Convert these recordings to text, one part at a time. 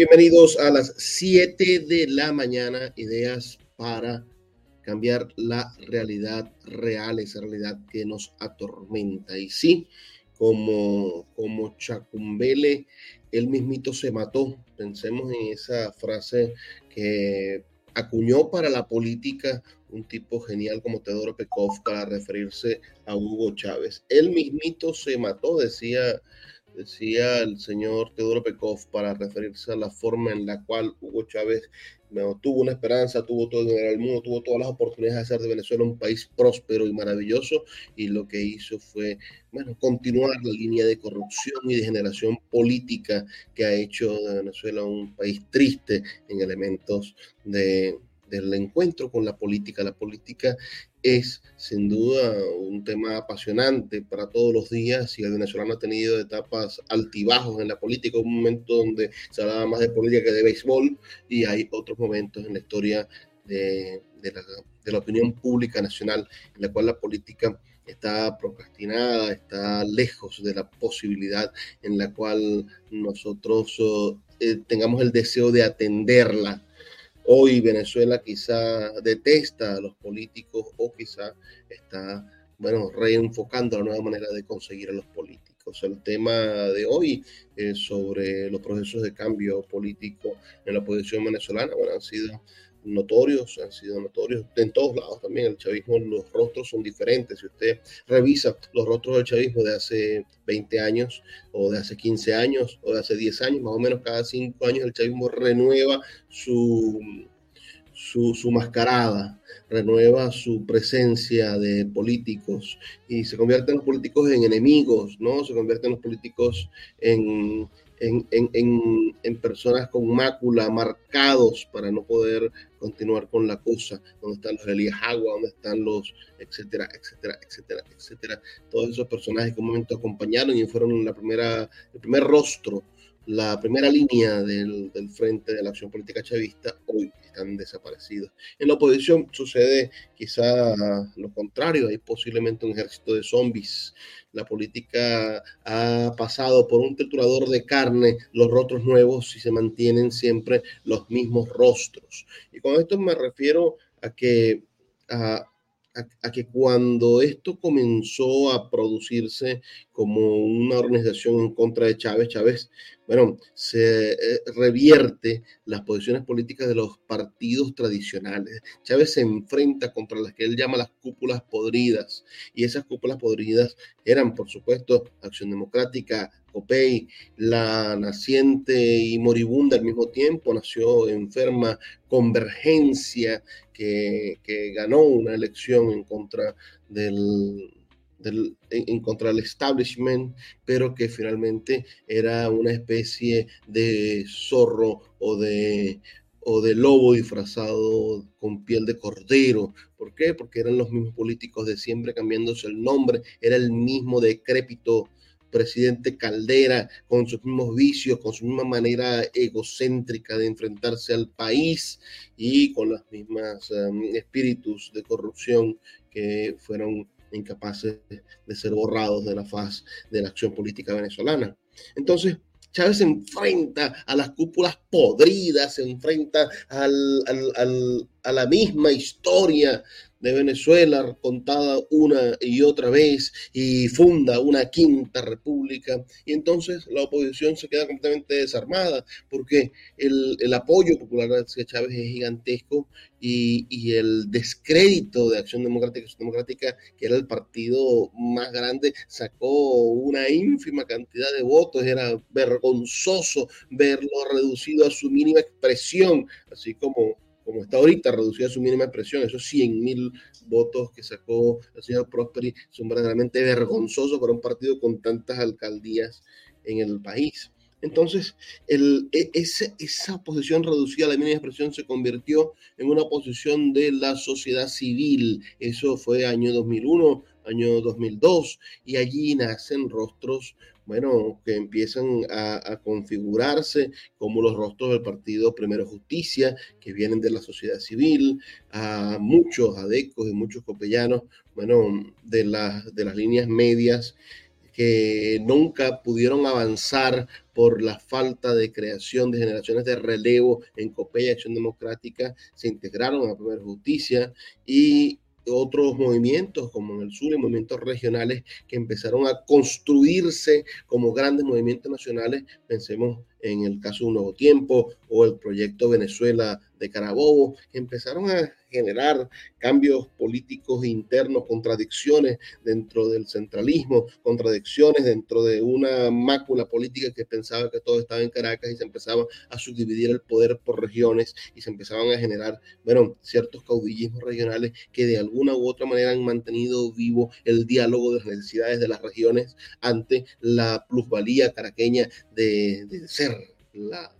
Bienvenidos a las 7 de la mañana, ideas para cambiar la realidad real, esa realidad que nos atormenta. Y sí, como, como Chacumbele, él mismito se mató. Pensemos en esa frase que acuñó para la política un tipo genial como Teodoro Pekov para referirse a Hugo Chávez. Él mismito se mató, decía decía el señor Teodoro Pekov para referirse a la forma en la cual Hugo Chávez tuvo una esperanza, tuvo todo el mundo, tuvo todas las oportunidades de hacer de Venezuela un país próspero y maravilloso y lo que hizo fue bueno, continuar la línea de corrupción y de generación política que ha hecho de Venezuela un país triste en elementos de, del encuentro con la política. La política es sin duda un tema apasionante para todos los días y el venezolano ha tenido etapas altibajos en la política, un momento donde se hablaba más de política que de béisbol y hay otros momentos en la historia de, la, opinión pública nacional en la cual la política está procrastinada, está lejos de la posibilidad en la cual nosotros eh, tengamos el deseo de atenderla Hoy Venezuela quizá detesta a los políticos o quizá está, bueno, reenfocando la nueva manera de conseguir a los políticos. El tema de hoy es sobre los procesos de cambio político en la oposición venezolana, bueno, han sido notorios, han sido notorios en todos lados también. El chavismo, los rostros son diferentes. Si usted revisa los rostros del chavismo de hace 20 años, o de hace 15 años, o de hace 10 años, más o menos cada 5 años, el chavismo renueva su, su, mascarada, renueva su presencia de políticos y se convierten los políticos en enemigos, ¿no? Se convierten los políticos en en, personas con mácula, marcados para no poder continuar con la cosa, donde están los Elías Agua, donde están los, etcétera, etcétera, etcétera, etcétera. Todos esos personajes que un momento acompañaron y fueron la primera, el primer rostro la primera línea del, frente de la acción política chavista hoy están desaparecidos. En la oposición sucede quizá lo contrario, hay posiblemente un ejército de zombies. La política ha pasado por un triturador de carne, los rostros nuevos y se mantienen siempre los mismos rostros. Y con esto me refiero a que a, a, que cuando esto comenzó a producirse como una organización en contra de Chávez, Chávez, bueno, se eh, revierte las posiciones políticas de los partidos tradicionales. Chávez se enfrenta contra las que él llama las cúpulas podridas, y esas cúpulas podridas eran, por supuesto, Acción Democrática, COPEI, la naciente y moribunda al mismo tiempo, nació enferma, Convergencia, que, ganó una elección en contra del, en contra del establishment, pero que finalmente era una especie de zorro o de, o de lobo disfrazado con piel de cordero. ¿Por qué? Porque eran los mismos políticos de siempre cambiándose el nombre, era el mismo decrépito presidente Caldera, con sus mismos vicios, con su misma manera egocéntrica de enfrentarse al país y con los mismos um, espíritus de corrupción que fueron incapaces de ser borrados de la faz de la acción política venezolana. Entonces, Chávez se enfrenta a las cúpulas podridas, se enfrenta a la misma historia de Venezuela contada una y otra vez y funda una quinta república y entonces la oposición se queda completamente desarmada porque el, apoyo popular hacia Chávez es gigantesco y, y, el descrédito de Acción Democrática y Democrática, que era el partido más grande, sacó una ínfima cantidad de votos. Era vergonzoso verlo reducido a su mínima expresión, así como como está ahorita, reducida a su mínima expresión, esos 100 mil votos que sacó el señor Prosperi son verdaderamente vergonzosos para un partido con tantas alcaldías en el país. Entonces, e, esa posición reducida a la mínima expresión se convirtió en una posición de la sociedad civil. Eso fue año 2001, año 2002, y allí nacen rostros bueno, que empiezan a, configurarse como los rostros del partido Primero Justicia, que vienen de la sociedad civil, a muchos adecos y muchos copellanos, bueno, de, las de las líneas medias que nunca pudieron avanzar por la falta de creación de generaciones de relevo en COPEA y Acción Democrática, se integraron a Primera Justicia y otros movimientos como en el sur y movimientos regionales que empezaron a construirse como grandes movimientos nacionales, pensemos en el caso de Un Nuevo Tiempo o el proyecto Venezuela de Carabobo, empezaron a generar cambios políticos internos, contradicciones dentro del centralismo, contradicciones dentro de una mácula política que pensaba que todo estaba en Caracas y se empezaba a subdividir el poder por regiones y se empezaban a generar, bueno, ciertos caudillismos regionales que de alguna u otra manera han mantenido vivo el diálogo de las necesidades de las regiones ante la plusvalía caraqueña de, de ser la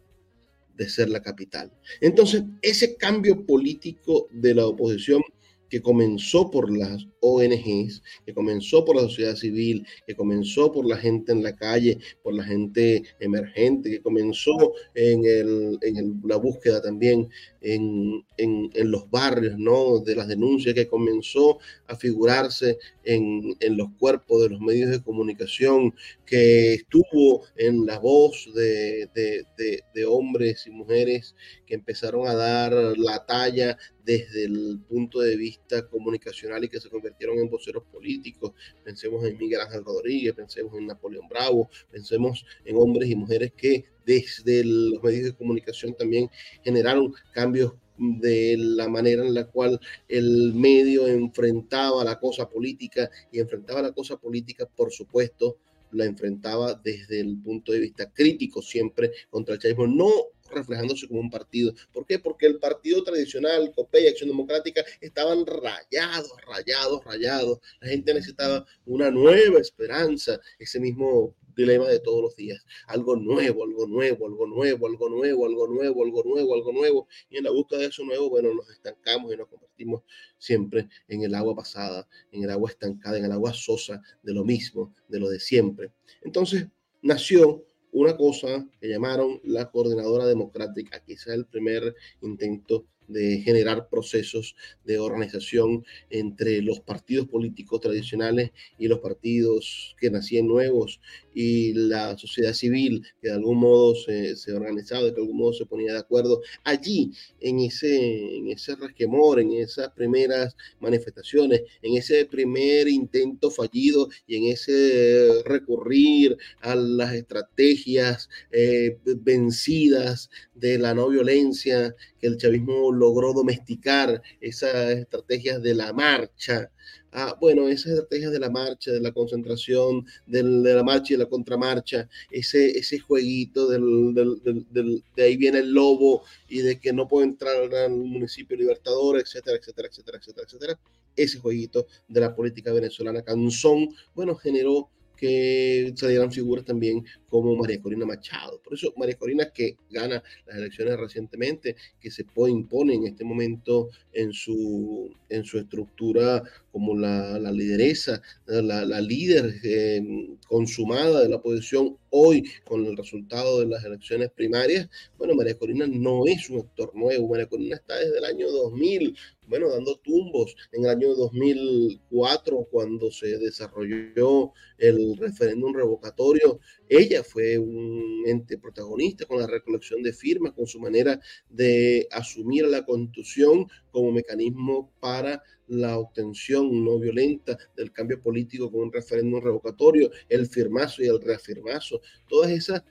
de ser la capital. Entonces, ese cambio político de la oposición que comenzó por las ONGs, que comenzó por la sociedad civil, que comenzó por la gente en la calle, por la gente emergente, que comenzó en, el, en la búsqueda también en, en, los barrios, ¿no? De las denuncias, que comenzó a figurarse en, los cuerpos de los medios de comunicación, que estuvo en la voz de, de, hombres y mujeres que empezaron a dar la talla desde el punto de vista comunicacional y que se convirtieron en voceros políticos. Pensemos en Miguel Ángel Rodríguez, pensemos en Napoleón Bravo, pensemos en hombres y mujeres que desde los medios de comunicación también generaron cambios de la manera en la cual el medio enfrentaba la cosa política y enfrentaba la cosa política, por supuesto, la enfrentaba desde el punto de vista crítico siempre contra el chavismo, no reflejándose como un partido. ¿Por qué? Porque el partido tradicional, COPE y Acción Democrática, estaban rayados, rayados, rayados. La gente necesitaba una nueva esperanza, ese mismo dilema de todos los días. Algo nuevo, algo nuevo, algo nuevo, algo nuevo, algo nuevo, algo nuevo, algo nuevo. Y en la búsqueda de eso nuevo, bueno, nos estancamos y nos convertimos siempre en el agua pasada, en el agua estancada, en el agua sosa de lo mismo, de lo de siempre. Entonces nació una cosa que llamaron la coordinadora democrática, quizá el primer intento de generar procesos de organización entre los partidos políticos tradicionales y los partidos que nacían nuevos y la sociedad civil que de algún modo se, se organizaba, que de algún modo se ponía de acuerdo. Allí, en ese, en ese resquemor, en esas primeras manifestaciones, en ese primer intento fallido y en ese recurrir a las estrategias eh, vencidas de la no violencia, que el chavismo logró domesticar esas estrategias de la marcha, Ah, bueno, esas estrategias de la marcha, de la concentración, de la marcha y la contramarcha, ese, ese jueguito de ahí viene el lobo y de que no puede entrar al municipio libertador, etcétera, etcétera, etcétera, etcétera, etcétera. Ese jueguito de la política venezolana canzón, bueno, generó que salieran figuras también como María Corina Machado. Por eso María Corina que gana las elecciones recientemente, que se impone en este momento en su, en su estructura como la, lideresa, la, la líder eh, consumada de la oposición hoy con el resultado de las elecciones primarias, bueno, María Corina no es un actor nuevo, María Corina está desde el año 2000, bueno, dando tumbos en el año 2004 cuando se desarrolló el referéndum revocatorio. Ella fue un ente protagonista con la recolección de firmas, con su manera de asumir la constitución como mecanismo para la obtención no violenta del cambio político con un referéndum revocatorio, el firmazo y el reafirmazo, todas esas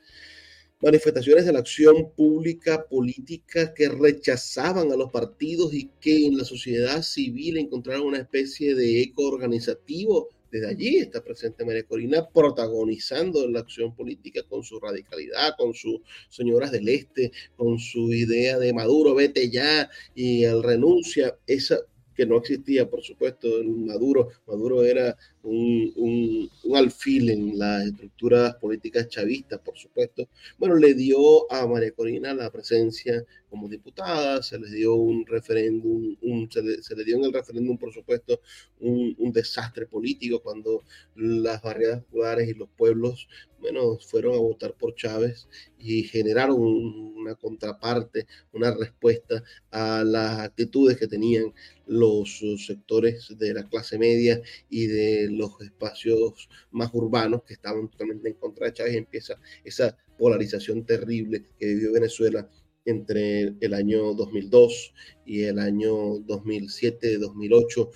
manifestaciones de la acción pública política que rechazaban a los partidos y que en la sociedad civil encontraron una especie de eco organizativo. Desde allí está presente María Corina protagonizando la acción política con su radicalidad, con sus señoras del Este, con su idea de Maduro, vete ya y el renuncia. Esa, que no existía, por supuesto, en Maduro. Maduro era un, un, un, alfil en las estructuras políticas chavistas, por supuesto. Bueno, le dio a María Corina la presencia como diputada, se le dio un referéndum, un, se, le, se, le, dio en el referéndum, por supuesto, un desastre político cuando las barriadas populares y los pueblos, bueno, fueron a votar por Chávez y generaron una contraparte, una respuesta a las actitudes que tenían los sectores de la clase media y de los espacios más urbanos que estaban totalmente en contra de Chávez. Empieza esa polarización terrible que vivió Venezuela entre el año 2002 y el año 2007, 2008,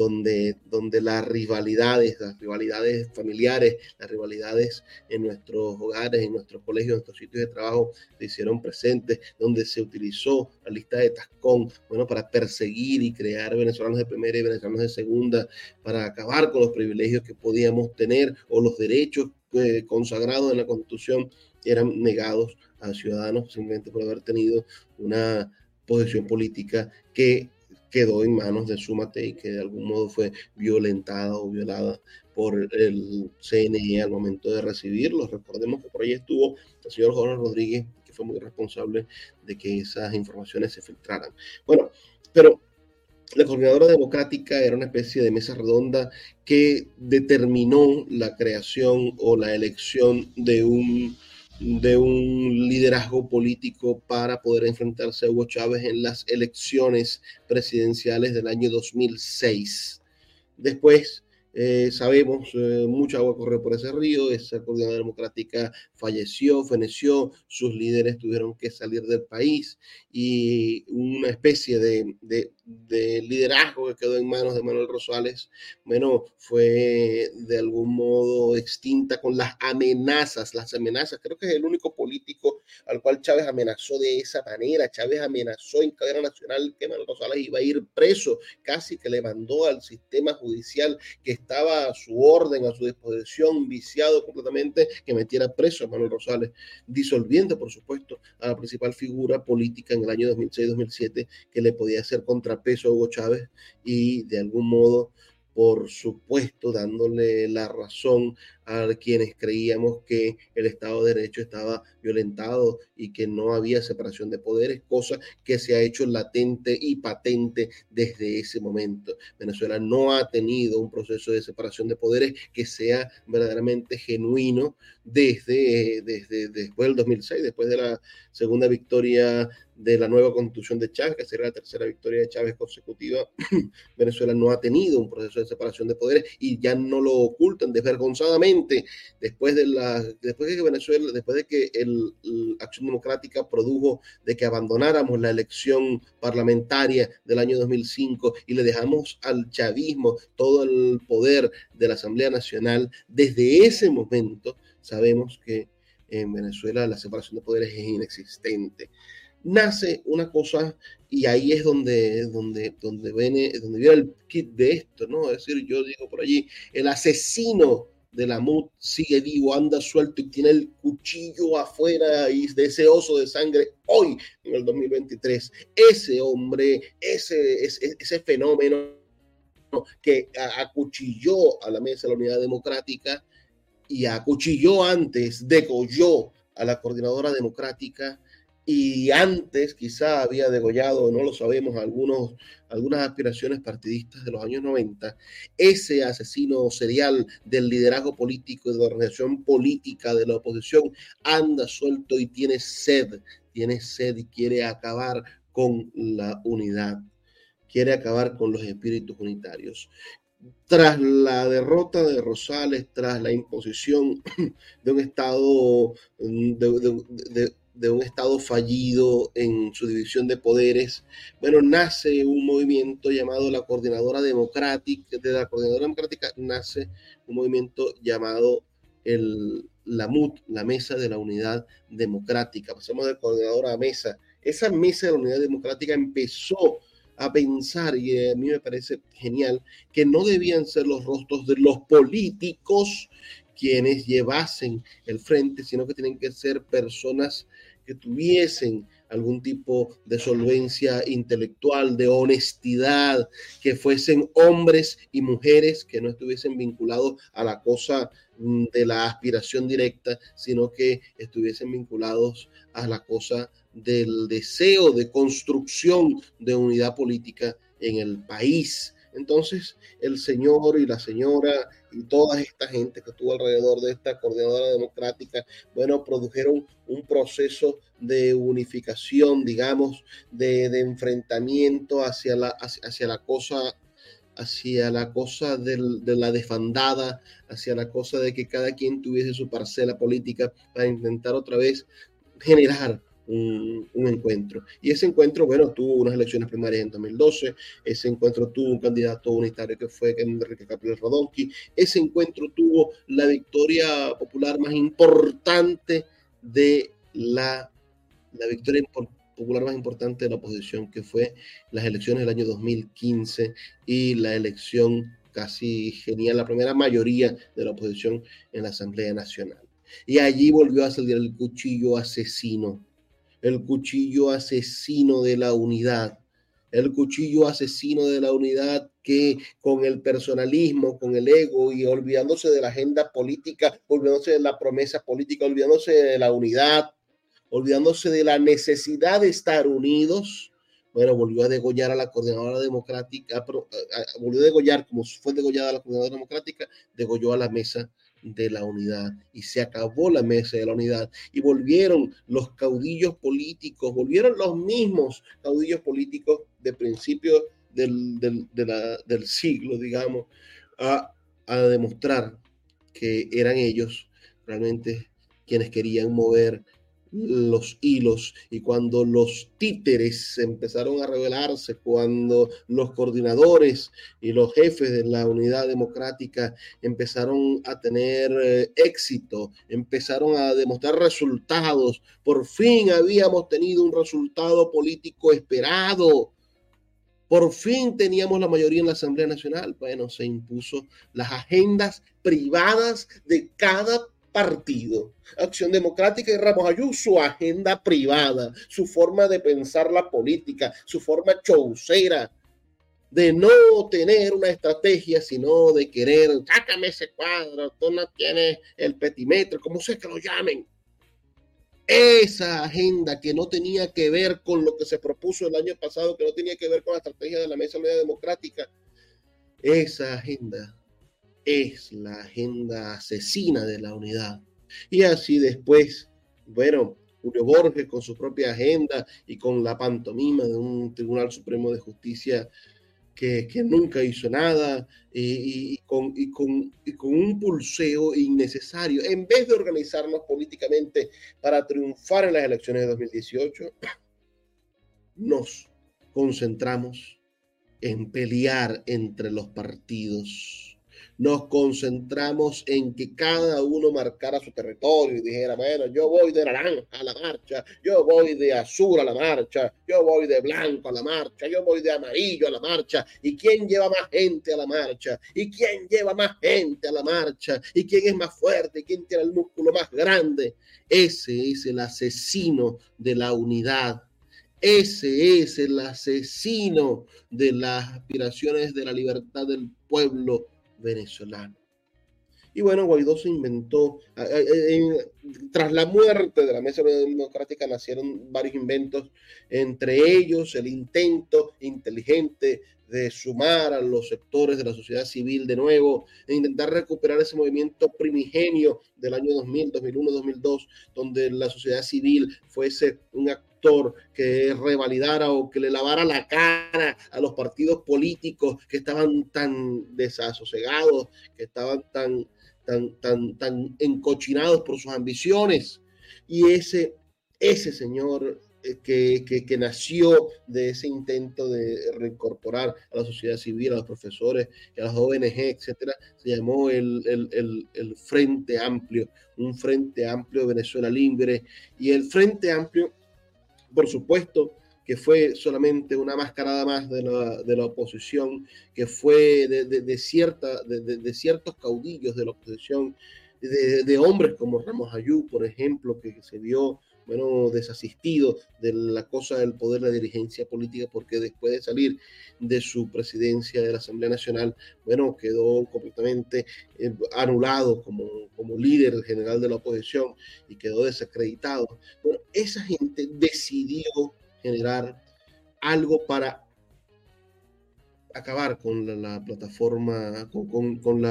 donde, donde las rivalidades, las rivalidades familiares, las rivalidades en nuestros hogares, en nuestros colegios, en nuestros sitios de trabajo se hicieron presentes, donde se utilizó la lista de Tascón, bueno, para perseguir y crear venezolanos de primera y venezolanos de segunda, para acabar con los privilegios que podíamos tener o los derechos eh, consagrados en la Constitución eran negados a ciudadanos simplemente por haber tenido una posición política que quedó en manos de Sumate y que de algún modo fue violentada o violada por el CNE al momento de recibirlos. Recordemos que por ahí estuvo el señor Jorge Rodríguez, que fue muy responsable de que esas informaciones se filtraran. Bueno, pero la coordinadora democrática era una especie de mesa redonda que determinó la creación o la elección de un de un liderazgo político para poder enfrentarse a Hugo Chávez en las elecciones presidenciales del año 2006. Después, eh, sabemos, eh, mucha agua corre por ese río, esa coordinadora democrática falleció, feneció, sus líderes tuvieron que salir del país y una especie de, de, de, liderazgo que quedó en manos de Manuel Rosales, bueno, fue de algún modo extinta con las amenazas, las amenazas, creo que es el único político al cual Chávez amenazó de esa manera, Chávez amenazó en cadena nacional que Manuel Rosales iba a ir preso, casi que le mandó al sistema judicial que estaba a su orden, a su disposición, viciado completamente, que metiera preso a Manuel Rosales, disolviendo, por supuesto, a la principal figura política en el año 2006-2007 que le podía hacer contrapeso a Hugo Chávez y de algún modo por supuesto, dándole la razón a quienes creíamos que el Estado de Derecho estaba violentado y que no había separación de poderes, cosa que se ha hecho latente y patente desde ese momento. Venezuela no ha tenido un proceso de separación de poderes que sea verdaderamente genuino desde, desde después del 2006, después de la segunda victoria de la nueva constitución de Chávez, que será la tercera victoria de Chávez consecutiva, Venezuela no ha tenido un proceso de separación de poderes y ya no lo ocultan desvergonzadamente. Después de la después de que Venezuela, después de que el, Acción Democrática produjo de que abandonáramos la elección parlamentaria del año 2005 y le dejamos al chavismo todo el poder de la Asamblea Nacional, desde ese momento sabemos que en Venezuela la separación de poderes es inexistente nace una cosa y ahí es donde, donde, donde, viene, donde viene el kit de esto, ¿no? Es decir, yo digo por allí, el asesino de la MUT sigue vivo, anda suelto y tiene el cuchillo afuera y deseoso de sangre hoy en el 2023. Ese hombre, ese, ese, ese fenómeno que acuchilló a la mesa de la unidad democrática y acuchilló antes, degolló a la coordinadora democrática, y antes quizá había degollado, no lo sabemos, algunos, algunas aspiraciones partidistas de los años 90, ese asesino serial del liderazgo político y de la organización política de la oposición anda suelto y tiene sed, tiene sed y quiere acabar con la unidad, quiere acabar con los espíritus unitarios. Tras la derrota de Rosales, tras la imposición de un Estado de, de un Estado fallido en su división de poderes, bueno, nace un movimiento llamado la Coordinadora Democrática, de la Coordinadora Democrática nace un movimiento llamado el, la MUT, la Mesa de la Unidad Democrática. Pasamos de coordinadora a mesa. Esa Mesa de la Unidad Democrática empezó a pensar, y a mí me parece genial, que no debían ser los rostros de los políticos quienes llevasen el frente, sino que tienen que ser personas que tuviesen algún tipo de solvencia intelectual, de honestidad, que fuesen hombres y mujeres que no estuviesen vinculados a la cosa mm, de la aspiración directa, sino que estuviesen vinculados a la cosa del deseo de construcción de unidad política en el país. Entonces, el señor y la señora y toda esta gente que estuvo alrededor de esta coordinadora democrática, bueno, produjeron un proceso de unificación, digamos, de, enfrentamiento hacia la, hacia, la cosa hacia la cosa de la desfandada, hacia la cosa de que cada quien tuviese su parcela política para intentar otra vez generar un, encuentro. Y ese encuentro, bueno, tuvo unas elecciones primarias en 2012, ese encuentro tuvo un candidato unitario que fue Enrique Capriles Rodonqui, ese encuentro tuvo la victoria popular más importante de la, la victoria popular más importante de la oposición, que fue las elecciones del año 2015 y la elección casi genial, la primera mayoría de la oposición en la Asamblea Nacional. Y allí volvió a salir el cuchillo asesino el cuchillo asesino de la unidad, el cuchillo asesino de la unidad que con el personalismo, con el ego y olvidándose de la agenda política, olvidándose de la promesa política, olvidándose de la unidad, olvidándose de la necesidad de estar unidos, bueno, volvió a degollar a la coordinadora democrática, volvió a degollar, como fue degollada la coordinadora democrática, degolló a la mesa de la unidad y se acabó la mesa de la unidad y volvieron los caudillos políticos, volvieron los mismos caudillos políticos de principios del, del, siglo, digamos, a, a demostrar que eran ellos realmente quienes querían mover los hilos y cuando los títeres empezaron a rebelarse, cuando los coordinadores y los jefes de la unidad democrática empezaron a tener eh, éxito, empezaron a demostrar resultados, por fin habíamos tenido un resultado político esperado. Por fin teníamos la mayoría en la Asamblea Nacional. Bueno, se impuso las agendas privadas de cada partido. Acción Democrática y Ramos Ayú, su agenda privada, su forma de pensar la política, su forma chaucera de no tener una estrategia, sino de querer, sácame ese cuadro, tú no tienes el petimetro, como sea que lo llamen. Esa agenda que no tenía que ver con lo que se propuso el año pasado, que no tenía que ver con la estrategia de la Mesa Media Democrática, esa agenda es la agenda asesina de la unidad. Y así después, bueno, Julio Borges con su propia agenda y con la pantomima de un Tribunal Supremo de Justicia que, nunca hizo nada y, y, con, y con un pulseo innecesario. En vez de organizarnos políticamente para triunfar en las elecciones de 2018, nos concentramos en pelear entre los partidos nos concentramos en que cada uno marcara su territorio y dijera, bueno, yo voy de naranja a la marcha, yo voy de azul a la marcha, yo voy de blanco a la marcha, yo voy de amarillo a la marcha, y quién lleva más gente a la marcha, y quién lleva más gente a la marcha, y quién es más fuerte, quién tiene el músculo más grande. Ese es el asesino de la unidad. Ese es el asesino de las aspiraciones de la libertad del pueblo venezolano. Y bueno, Guaidó se inventó, tras la muerte de la Mesa Democrática nacieron varios inventos, entre ellos el intento inteligente de sumar a los sectores de la sociedad civil de nuevo, e intentar recuperar ese movimiento primigenio del año 2000, 2001, 2002, donde la sociedad civil fuese un actor que revalidara o que le lavara la cara a los partidos políticos que estaban tan desasosegados, que estaban tan, tan, tan, tan encochinados por sus ambiciones. Y ese, ese señor eh, que, que, nació de ese intento de reincorporar a la sociedad civil, a los profesores, a las ONG, etcétera, se llamó el, el, el, Frente Amplio, un Frente Amplio de Venezuela Libre. Y el Frente Amplio, por supuesto, que fue solamente una mascarada más de la, de la oposición, que fue de, de, cierta, de, ciertos caudillos de la oposición, de, hombres como Ramos Ayú, por ejemplo, que se vio bueno, desasistido de la cosa del poder de la dirigencia política, porque después de salir de su presidencia de la Asamblea Nacional, bueno, quedó completamente eh, anulado como, como líder general de la oposición y quedó desacreditado. Bueno, esa gente decidió generar algo para acabar con la, plataforma, con, con,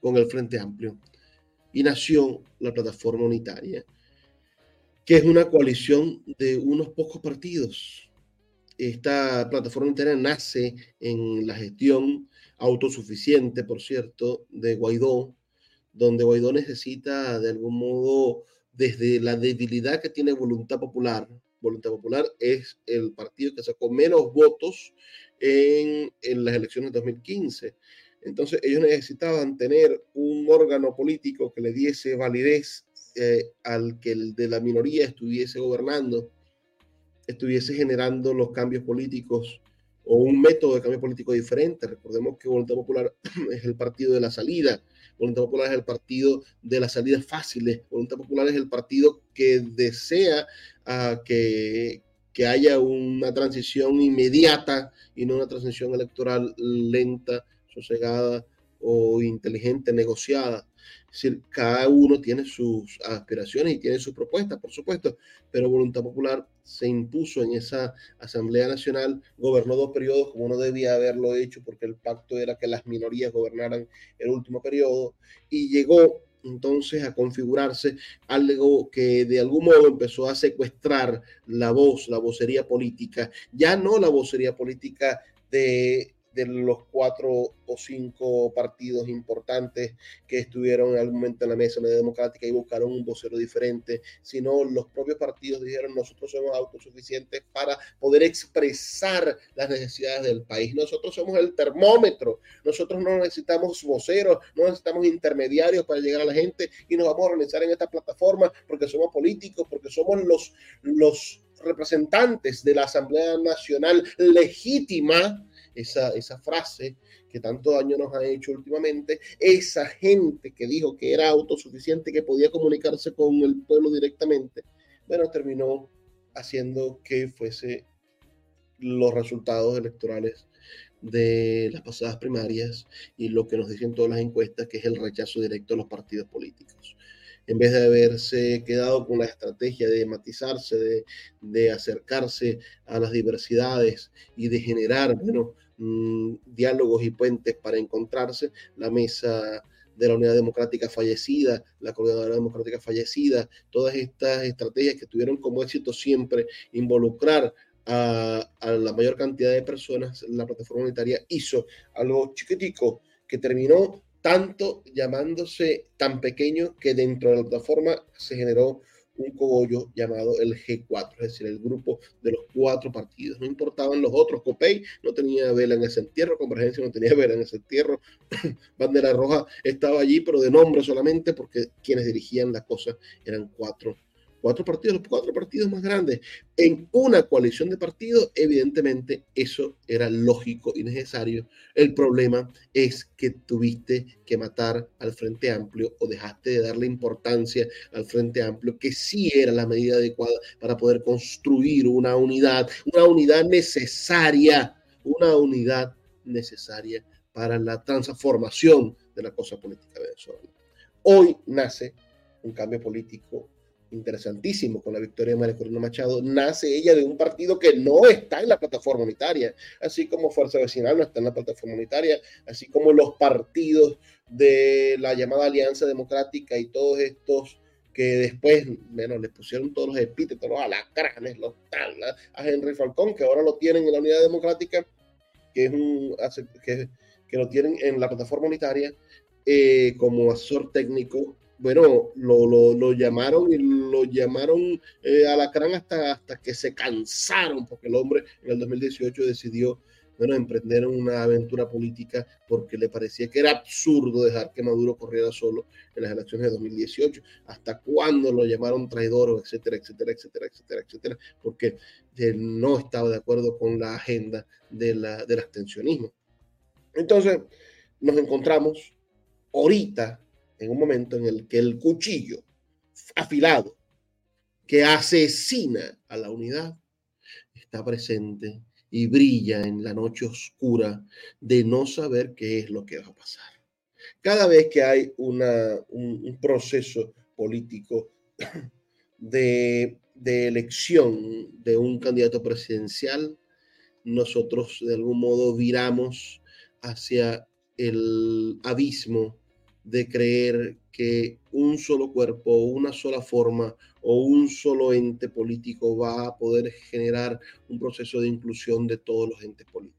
con el Frente Amplio. Y nació la plataforma unitaria que es una coalición de unos pocos partidos. esta plataforma interna nace en la gestión autosuficiente, por cierto, de Guaidó, donde Guaidó necesita de algún modo, desde la debilidad que tiene Voluntad Popular, Voluntad Popular es el partido que sacó menos votos en, en las elecciones de 2015. Entonces ellos necesitaban tener un órgano político que le diese validez eh, al que el de la minoría estuviese gobernando, estuviese generando los cambios políticos o un método de cambio político diferente. Recordemos que Voluntad Popular es el partido de la salida, Voluntad Popular es el partido de las salidas fáciles, Voluntad Popular es el partido que desea uh, que, que haya una transición inmediata y no una transición electoral lenta, sosegada o inteligente, negociada. Es decir, cada uno tiene sus aspiraciones y tiene sus propuestas, por supuesto, pero Voluntad Popular se impuso en esa Asamblea Nacional, gobernó dos periodos como no debía haberlo hecho porque el pacto era que las minorías gobernaran el último periodo y llegó entonces a configurarse algo que de algún modo empezó a secuestrar la voz, la vocería política, ya no la vocería política de de los cuatro o cinco partidos importantes que estuvieron en algún momento en la mesa de la democrática y buscaron un vocero diferente, sino los propios partidos dijeron nosotros somos autosuficientes para poder expresar las necesidades del país. Nosotros somos el termómetro, nosotros no necesitamos voceros, no necesitamos intermediarios para llegar a la gente y nos vamos a organizar en esta plataforma porque somos políticos, porque somos los, los representantes de la Asamblea Nacional legítima esa, esa frase que tanto daño nos ha hecho últimamente, esa gente que dijo que era autosuficiente, que podía comunicarse con el pueblo directamente, bueno, terminó haciendo que fuese los resultados electorales de las pasadas primarias y lo que nos dicen todas las encuestas, que es el rechazo directo a los partidos políticos. En vez de haberse quedado con la estrategia de matizarse, de, de acercarse a las diversidades y de generar, bueno, Mm, diálogos y puentes para encontrarse, la mesa de la Unidad Democrática fallecida, la Coordinadora Democrática fallecida, todas estas estrategias que tuvieron como éxito siempre involucrar a, a, la mayor cantidad de personas, la plataforma unitaria hizo algo chiquitico que terminó tanto llamándose tan pequeño que dentro de la plataforma se generó un cogollo llamado el G4, es decir, el grupo de los cuatro partidos. No importaban los otros, COPEI no tenía vela en ese entierro, Convergencia no tenía vela en ese entierro, Bandera Roja estaba allí, pero de nombre solamente, porque quienes dirigían la cosa eran cuatro cuatro partidos, los cuatro partidos más grandes, en una coalición de partidos, evidentemente eso era lógico y necesario. El problema es que tuviste que matar al Frente Amplio o dejaste de darle importancia al Frente Amplio, que sí era la medida adecuada para poder construir una unidad, una unidad necesaria, una unidad necesaria para la transformación de la cosa política venezolana. Hoy nace un cambio político interesantísimo con la victoria de María Corina Machado, nace ella de un partido que no está en la plataforma unitaria, así como Fuerza Vecinal no está en la plataforma unitaria, así como los partidos de la llamada Alianza Democrática y todos estos que después, bueno, les pusieron todos los epítetos, los alacranes, los tal, a Henry Falcón, que ahora lo tienen en la Unidad Democrática, que es un que, que lo tienen en la plataforma unitaria eh, como asesor técnico bueno, lo, lo, llamaron y lo llamaron eh, alacrán hasta, hasta que se cansaron, porque el hombre en el 2018 decidió bueno, emprender una aventura política porque le parecía que era absurdo dejar que Maduro corriera solo en las elecciones de 2018. ¿Hasta cuándo lo llamaron traidor, etcétera, etcétera, etcétera, etcétera, etcétera? Porque no estaba de acuerdo con la agenda de la, del abstencionismo. Entonces, nos encontramos ahorita en un momento en el que el cuchillo afilado que asesina a la unidad está presente y brilla en la noche oscura de no saber qué es lo que va a pasar. Cada vez que hay un, proceso político de, de elección de un candidato presidencial, nosotros de algún modo viramos hacia el abismo de creer que un solo cuerpo, una sola forma o un solo ente político va a poder generar un proceso de inclusión de todos los entes políticos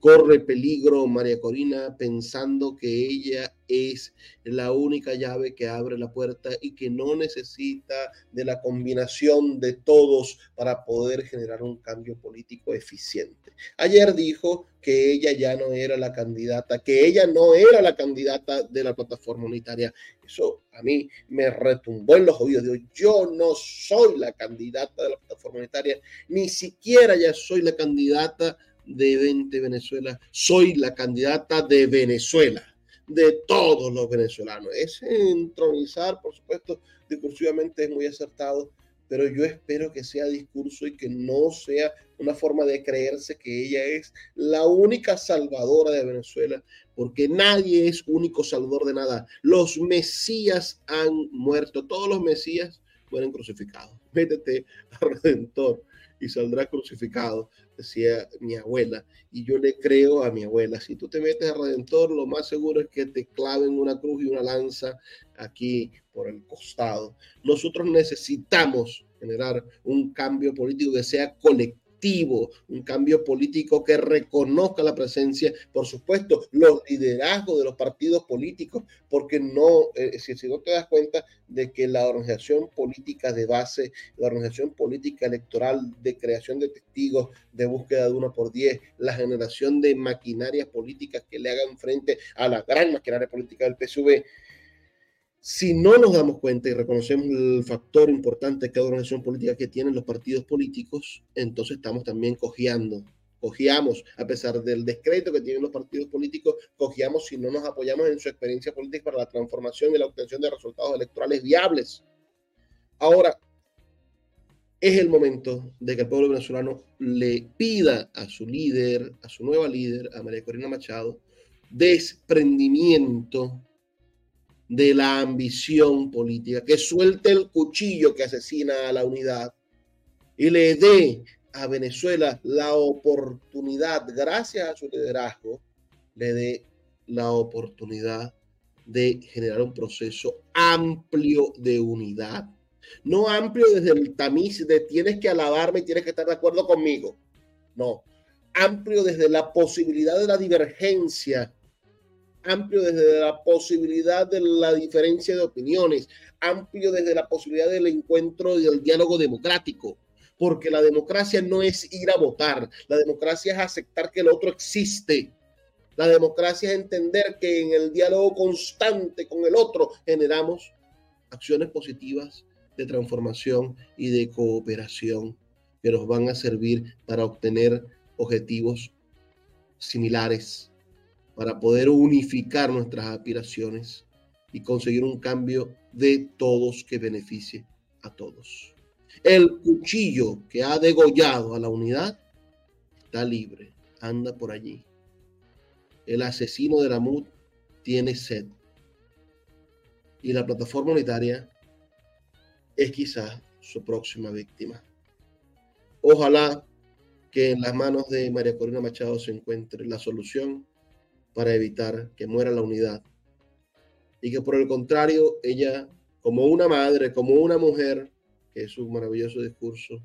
corre peligro María Corina pensando que ella es la única llave que abre la puerta y que no necesita de la combinación de todos para poder generar un cambio político eficiente. Ayer dijo que ella ya no era la candidata, que ella no era la candidata de la plataforma unitaria. Eso a mí me retumbó en los oídos. Yo no soy la candidata de la plataforma unitaria, ni siquiera ya soy la candidata de 20 Venezuela, soy la candidata de Venezuela, de todos los venezolanos. Ese entronizar, por supuesto, discursivamente es muy acertado, pero yo espero que sea discurso y que no sea una forma de creerse que ella es la única salvadora de Venezuela, porque nadie es único salvador de nada. Los mesías han muerto, todos los mesías mueren crucificados. Métete al Redentor y saldrá crucificado, decía mi abuela. Y yo le creo a mi abuela. Si tú te metes al Redentor, lo más seguro es que te claven una cruz y una lanza aquí por el costado. Nosotros necesitamos generar un cambio político que sea colectivo un cambio político que reconozca la presencia, por supuesto, los liderazgos de los partidos políticos, porque no, eh, si, si, no te das cuenta de que la organización política de base, la organización política electoral de creación de testigos, de búsqueda de uno por diez, la generación de maquinarias políticas que le hagan frente a la gran maquinaria política del PSV, si no nos damos cuenta y reconocemos el factor importante de cada organización política que tienen los partidos políticos, entonces estamos también cojeando. Cogiamos, a pesar del descrédito que tienen los partidos políticos, cogiamos si no nos apoyamos en su experiencia política para la transformación y la obtención de resultados electorales viables. Ahora, es el momento de que el pueblo venezolano le pida a su líder, a su nueva líder, a María Corina Machado, desprendimiento de la ambición política, que suelte el cuchillo que asesina a la unidad y le dé a Venezuela la oportunidad, gracias a su liderazgo, le dé la oportunidad de generar un proceso amplio de unidad. No amplio desde el tamiz de tienes que alabarme y tienes que estar de acuerdo conmigo. No, amplio desde la posibilidad de la divergencia amplio desde la posibilidad de la diferencia de opiniones, amplio desde la posibilidad del encuentro y del diálogo democrático, porque la democracia no es ir a votar, la democracia es aceptar que el otro existe. La democracia es entender que en el diálogo constante con el otro generamos acciones positivas de transformación y de cooperación que nos van a servir para obtener objetivos similares para poder unificar nuestras aspiraciones y conseguir un cambio de todos que beneficie a todos. El cuchillo que ha degollado a la unidad está libre, anda por allí. El asesino de la MUD tiene sed. Y la plataforma unitaria es quizás su próxima víctima. Ojalá que en las manos de María Corina Machado se encuentre la solución para evitar que muera la unidad. Y que por el contrario, ella, como una madre, como una mujer, que es su maravilloso discurso,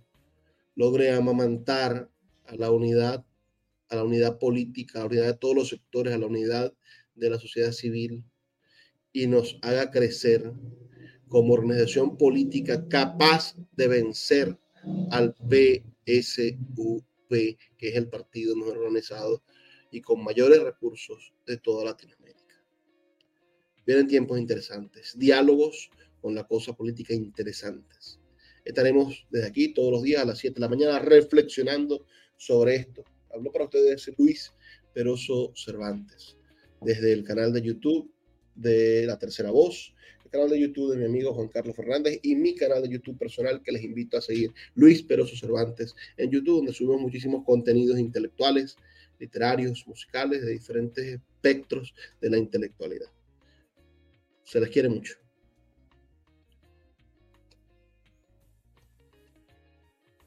logre amamantar a la unidad, a la unidad política, a la unidad de todos los sectores, a la unidad de la sociedad civil y nos haga crecer como organización política capaz de vencer al PSUV, que es el partido mejor organizado y con mayores recursos de toda Latinoamérica. Vienen tiempos interesantes, diálogos con la cosa política interesantes. Estaremos desde aquí todos los días a las 7 de la mañana reflexionando sobre esto. Hablo para ustedes Luis Peroso Cervantes, desde el canal de YouTube de La Tercera Voz, el canal de YouTube de mi amigo Juan Carlos Fernández y mi canal de YouTube personal que les invito a seguir, Luis Peroso Cervantes, en YouTube, donde subimos muchísimos contenidos intelectuales, literarios, musicales, de diferentes espectros de la intelectualidad. Se les quiere mucho.